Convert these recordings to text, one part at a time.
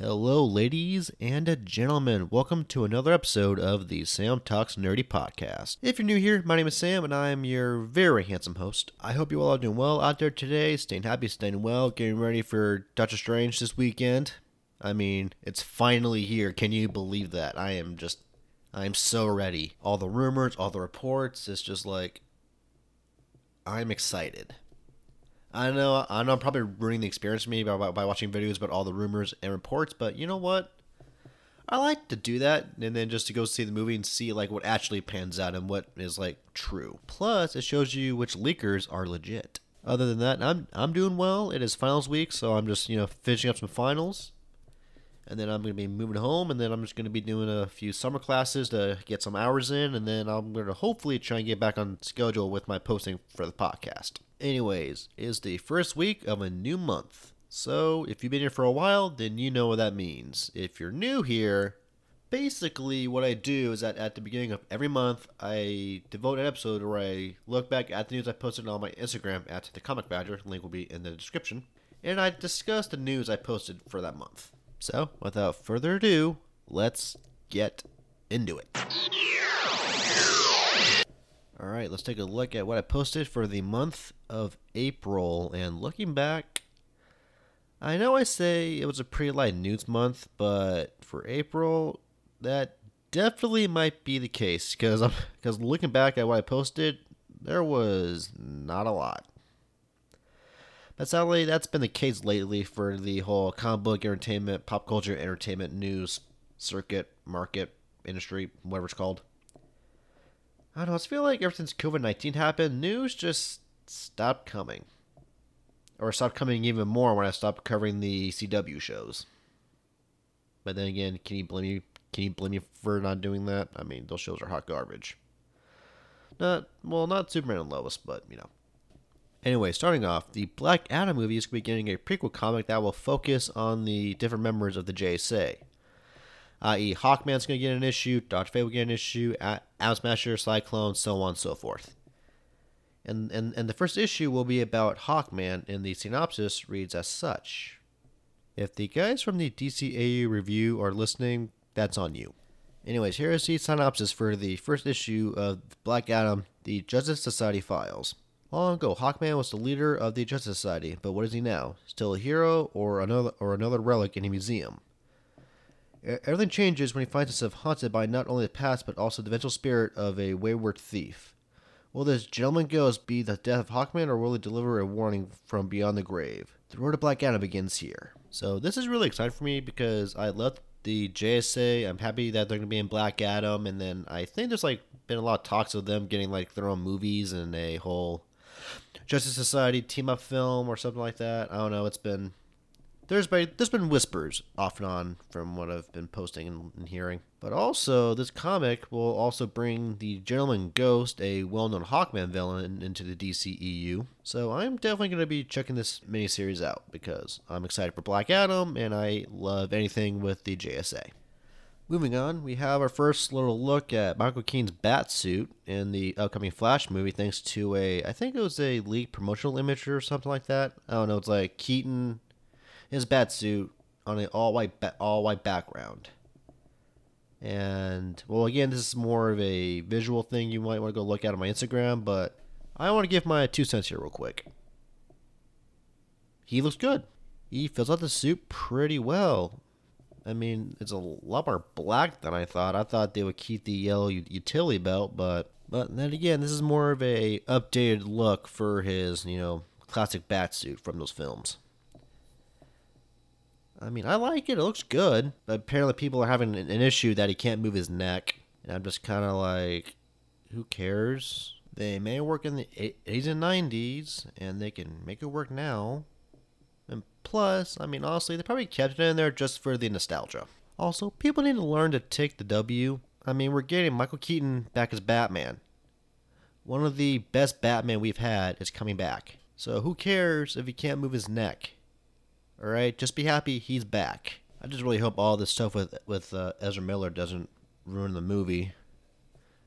Hello, ladies and gentlemen. Welcome to another episode of the Sam Talks Nerdy Podcast. If you're new here, my name is Sam and I'm your very handsome host. I hope you all are doing well out there today, staying happy, staying well, getting ready for Doctor Strange this weekend. I mean, it's finally here. Can you believe that? I am just, I'm so ready. All the rumors, all the reports, it's just like, I'm excited. I know, I know, I'm probably ruining the experience for me by, by, watching videos about all the rumors and reports, but you know what? I like to do that and then just to go see the movie and see like what actually pans out and what is like true. Plus, it shows you which leakers are legit. Other than that, I'm I'm doing well. It is finals week, so I'm just you know finishing up some finals, and then I'm gonna be moving home, and then I'm just gonna be doing a few summer classes to get some hours in, and then I'm gonna hopefully try and get back on schedule with my posting for the podcast. Anyways, it's the first week of a new month. So, if you've been here for a while, then you know what that means. If you're new here, basically what I do is that at the beginning of every month, I devote an episode where I look back at the news I posted on my Instagram at the Comic Badger. Link will be in the description. And I discuss the news I posted for that month. So, without further ado, let's get into it. All right, let's take a look at what I posted for the month of April. And looking back, I know I say it was a pretty light news month, but for April, that definitely might be the case because because looking back at what I posted, there was not a lot. But sadly, that's been the case lately for the whole comic book entertainment, pop culture entertainment news circuit, market, industry, whatever it's called. I don't know. I feel like ever since COVID 19 happened, news just stopped coming. Or stopped coming even more when I stopped covering the CW shows. But then again, can you blame me? Can you blame me for not doing that? I mean, those shows are hot garbage. Not well, not Superman and Lois, but you know. Anyway, starting off, the Black Adam movie is beginning a prequel comic that will focus on the different members of the JSA i.e., Hawkman's going to get an issue, Dr. Fate will get an issue, Atom Smasher, Cyclone, so on and so forth. And, and, and the first issue will be about Hawkman, and the synopsis reads as such. If the guys from the DCAU review are listening, that's on you. Anyways, here is the synopsis for the first issue of Black Adam, the Justice Society Files. Long ago, Hawkman was the leader of the Justice Society, but what is he now? Still a hero or another or another relic in a museum? Everything changes when he finds himself haunted by not only the past but also the vengeful spirit of a wayward thief. Will this gentleman ghost be the death of Hawkman, or will he deliver a warning from beyond the grave? The road to Black Adam begins here. So this is really exciting for me because I love the JSA. I'm happy that they're gonna be in Black Adam, and then I think there's like been a lot of talks of them getting like their own movies and a whole Justice Society team up film or something like that. I don't know. It's been there's been there's been whispers off and on from what I've been posting and, and, hearing. But also, this comic will also bring the Gentleman Ghost, a well-known Hawkman villain, into the DCEU. So I'm definitely going to be checking this miniseries out because I'm excited for Black Adam and I love anything with the JSA. Moving on, we have our first little look at Michael Keaton's bat suit in the upcoming Flash movie, thanks to a, I think it was a leaked promotional image or something like that. I don't know. It's like Keaton his bat suit on an all white all white background. And well, again, this is more of a visual thing. You might want to go look at on my Instagram, but I want to give my two cents here real quick. He looks good. He fills out the suit pretty well. I mean, it's a lot more black than I thought. I thought they would keep the yellow utility belt, but but then again, this is more of a updated look for his you know classic bat suit from those films. I mean, I like it. It looks good. But apparently, people are having an, issue that he can't move his neck. And I'm just kind of like, who cares? They may work in the 80s and 90s, and they can make it work now. Plus, I mean, honestly, they probably kept it in there just for the nostalgia. Also, people need to learn to take the W. I mean, we're getting Michael Keaton back as Batman. One of the best Batman we've had is coming back. So who cares if he can't move his neck? All right, just be happy he's back. I just really hope all this stuff with with uh, Ezra Miller doesn't ruin the movie.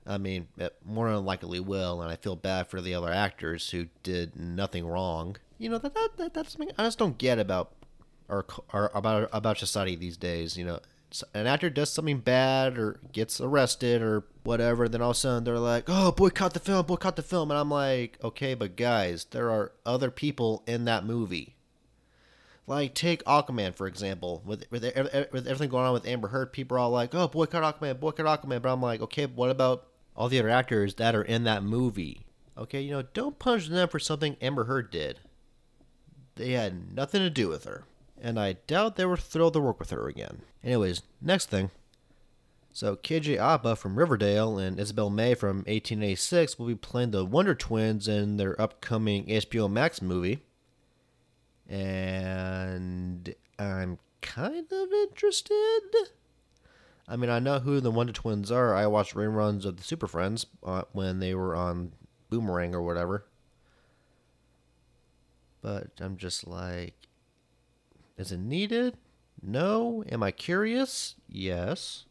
I mean, it more than likely will, and I feel bad for the other actors who did nothing wrong. You know that that, that that's something I just don't get about are are about about society these days. You know, an actor does something bad or gets arrested or whatever, then all of a sudden they're like, "Oh, boycott the film, boycott the film," and I'm like, "Okay, but guys, there are other people in that movie." Like take Aquaman for example, with with with everything going on with Amber Heard, people are all like, "Oh, boycott Aquaman, boycott Aquaman," but I'm like, "Okay, what about all the other actors that are in that movie?" Okay, you know, don't punish them for something Amber Heard did. They had nothing to do with her. And I doubt they were thrilled to work with her again. Anyways, next thing. So KJ Apa from Riverdale and Isabel May from 1886 will be playing the Wonder Twins in their upcoming HBO Max movie. And I'm kind of interested. I mean, I know who the Wonder Twins are. I watched reruns of the Super Friends uh, when they were on Boomerang or whatever. But I'm just like, is it needed? No. Am I curious? Yes.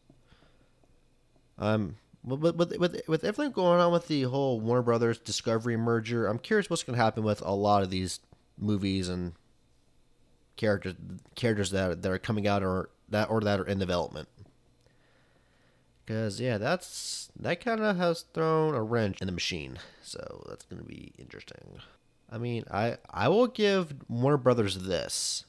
Um, with, with, with, with everything going on with the whole Warner Brothers Discovery merger, I'm curious what's going to happen with a lot of these movies and characters characters that that are coming out or that or that are in development. Because yeah, that's that kind of has thrown a wrench in the machine. So that's going to be interesting. I mean, I I will give Warner Brothers this.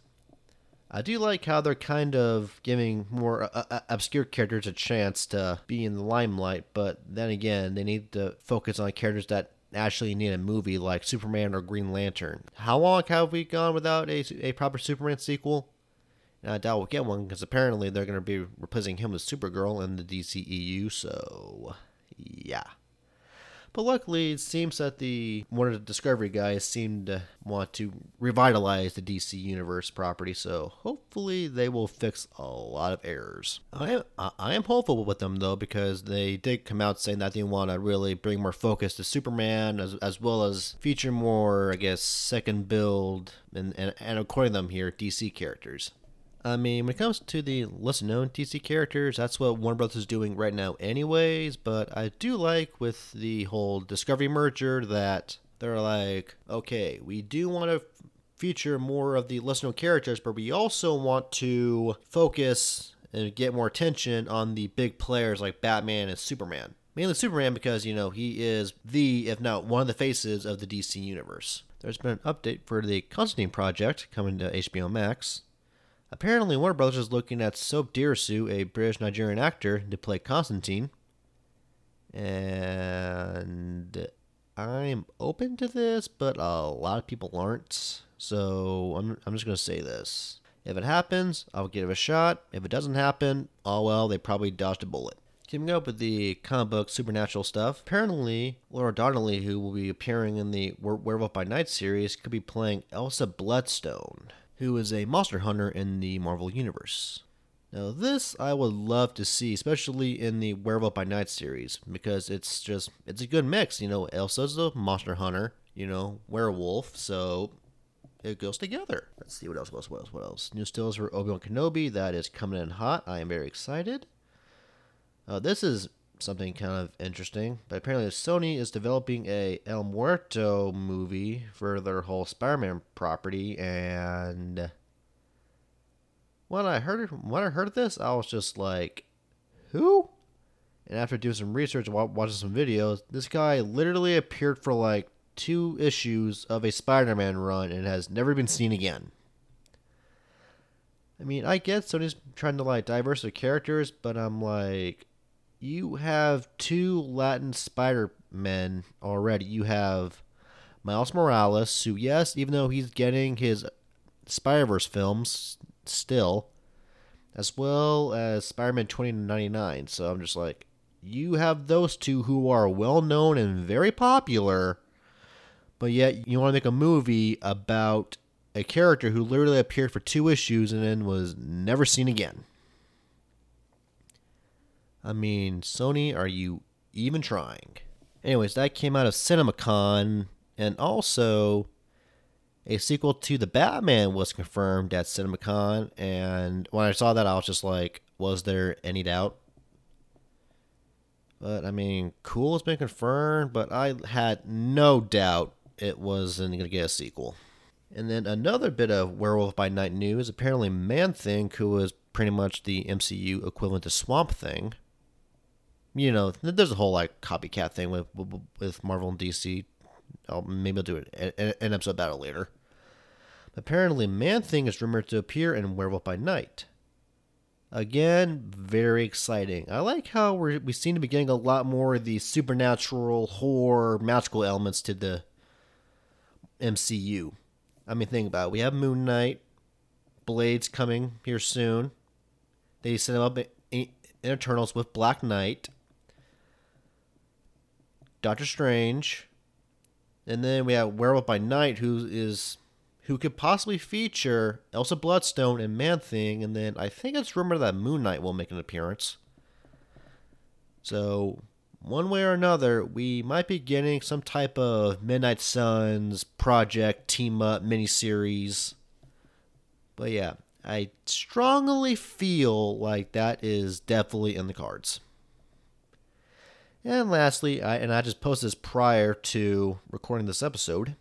I do like how they're kind of giving more uh, uh, obscure characters a chance to be in the limelight, but then again, they need to focus on characters that actually need a movie like Superman or Green Lantern. How long have we gone without a, a proper Superman sequel? And I doubt we'll get one because apparently they're going to be replacing him with Supergirl in the DCEU, so yeah. But luckily, it seems that the one of the Discovery guys seem to want to revitalize the DC Universe property, so hopefully they will fix a lot of errors. I am I am hopeful with them though because they did come out saying that they want to really bring more focus to Superman as as well as feature more, I guess, second build and and, and according to them here, DC characters. I mean, when it comes to the less known DC characters, that's what Warner Bros. is doing right now, anyways. But I do like with the whole Discovery merger that they're like, okay, we do want to feature more of the less known characters, but we also want to focus and get more attention on the big players like Batman and Superman. Mainly Superman because, you know, he is the, if not one of the faces of the DC universe. There's been an update for the Constantine project coming to HBO Max. Apparently, Warner Brothers is looking at Sope Dirisu, a British Nigerian actor, to play Constantine. And I'm open to this, but a lot of people aren't. So I'm, I'm just going to say this. If it happens, I'll give it a shot. If it doesn't happen, oh well, they probably dodged a bullet. Keeping up with the comic book supernatural stuff, apparently Laura Donnelly, who will be appearing in the Werewolf by Night series, could be playing Elsa Bloodstone who is a monster hunter in the Marvel Universe. Now, this I would love to see, especially in the Werewolf by Night series, because it's just it's a good mix. You know, Elsa's a monster hunter, you know, werewolf, so it goes together. Let's see what else, else, what else, what else. New stills for Obi Wan Kenobi that is coming in hot. I am very excited. Uh, this is something kind of interesting. But apparently, Sony is developing a El Muerto movie for their whole Spider-Man property, and when I heard when I heard this, I was just like, "Who?" And after doing some research watching some videos, this guy literally appeared for like two issues of a Spider-Man run and has never been seen again. I mean, I get Sony's trying to like diversify characters, but I'm like, you have two Latin Spider Men already. You have Miles Morales, who, yes, even though he's getting his Spider Verse films still, as well as Spider Man 2099. So I'm just like, you have those two who are well known and very popular, but yet you want to make a movie about a character who literally appeared for two issues and then was never seen again. I mean, Sony, are you even trying? Anyways, that came out of CinemaCon, and also a sequel to the Batman was confirmed at CinemaCon. And when I saw that, I was just like, was there any doubt? But I mean, cool it's been confirmed, but I had no doubt it wasn't going to get a sequel. And then another bit of Werewolf by Night news. Apparently, Man Thing, who was pretty much the MCU equivalent to Swamp Thing. You know, there's a whole like copycat thing with with Marvel and DC. I'll, oh, maybe I'll do it an episode about it later. Apparently, Man Thing is rumored to appear in Werewolf by Night. Again, very exciting. I like how we we seem to be getting a lot more of the supernatural, horror, magical elements to the MCU. I mean, think about it. We have Moon Knight, Blade's coming here soon. They set up in Eternals with Black Knight, Doctor Strange, and then we have Werewolf by Night, who is who could possibly feature Elsa Bloodstone and Man Thing, and then I think it's rumored that Moon Knight will make an appearance. So one way or another, we might be getting some type of Midnight Suns project team up miniseries. But yeah, I strongly feel like that is definitely in the cards. And lastly, I and I just posted this prior to recording this episode.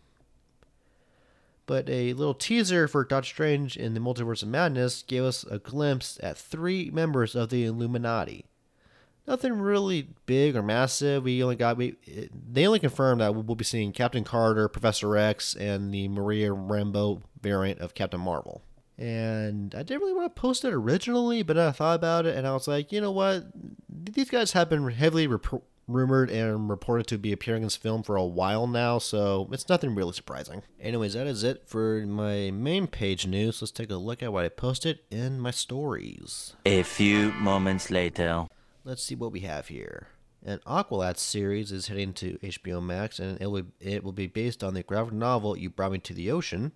But a little teaser for Doctor Strange in the Multiverse of Madness gave us a glimpse at three members of the Illuminati nothing really big or massive. We only got we they only confirmed that we'll be seeing Captain Carter, Professor X, and the Maria Rambeau variant of Captain Marvel. And I didn't really want to post it originally, but I thought about it and I was like, you know what? These guys have been heavily rep- rumored and reported to be appearing in this film for a while now, so it's nothing really surprising. Anyways, that is it for my main page news. Let's take a look at what I posted in my stories. A few moments later. Let's see what we have here. An Aqualad series is heading to HBO Max, and it will, it will be based on the graphic novel You Brought Me to the Ocean,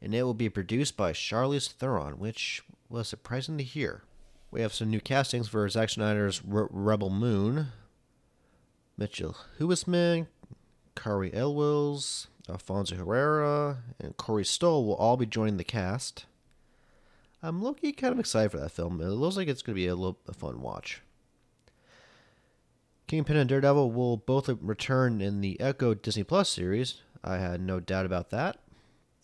and it will be produced by Charlize Theron, which was surprising to hear. We have some new castings for Zack Snyder's R- Rebel Moon. Mitchell Huisman, Cary Elwes, Alfonso Herrera, and Corey Stoll will all be joining the cast. I'm looking kind of excited for that film. It looks like it's going to be a little a fun watch. Kingpin and Daredevil will both return in the Echo Disney Plus series. I had no doubt about that.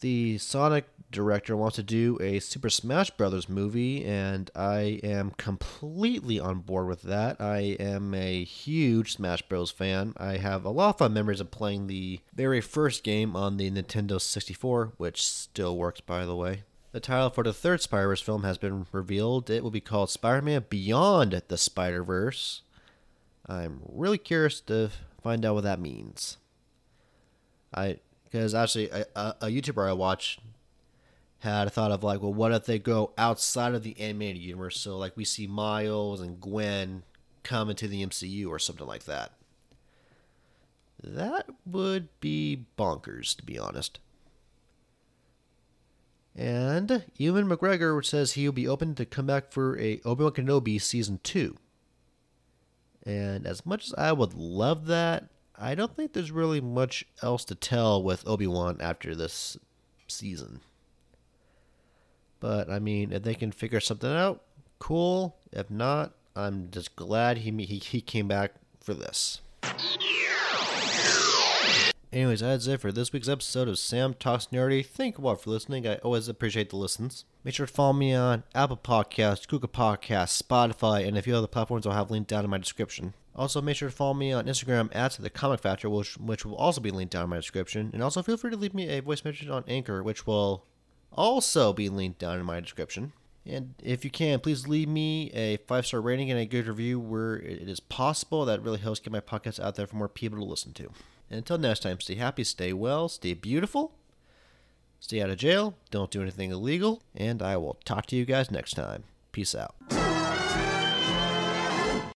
The Sonic director wants to do a Super Smash Brothers movie, and I am completely on board with that. I am a huge Smash Bros. fan. I have a lot of fun memories of playing the very first game on the Nintendo 64, which still works, by the way. The title for the third Spider-Verse film has been revealed. It will be called Spider-Man Beyond the Spider-Verse. I'm really curious to find out what that means. I because actually a, a, YouTuber I watch had a thought of like, well, what if they go outside of the animated universe? So like we see Miles and Gwen come into the MCU or something like that. That would be bonkers, to be honest. And Ewan McGregor says he'll be open to come back for a Obi Wan Kenobi season two. And as much as I would love that, I don't think there's really much else to tell with Obi Wan after this season. But I mean, if they can figure something out, cool. If not, I'm just glad he he, he came back for this. Anyways, that's it for this week's episode of Sam Talks Nerdy. Thank you all for listening. I always appreciate the listens. Make sure to follow me on Apple Podcasts, Google Podcasts, Spotify, and a few other platforms I'll have linked down in my description. Also, make sure to follow me on Instagram at the Comic Factor, which, which will also be linked down in my description. And also, feel free to leave me a voice message on Anchor, which will also be linked down in my description. And if you can, please leave me a five star rating and a good review where it is possible. That really helps get my podcast out there for more people to listen to. And until next time, stay happy, stay well, stay beautiful, stay out of jail, don't do anything illegal, and I will talk to you guys next time. Peace out.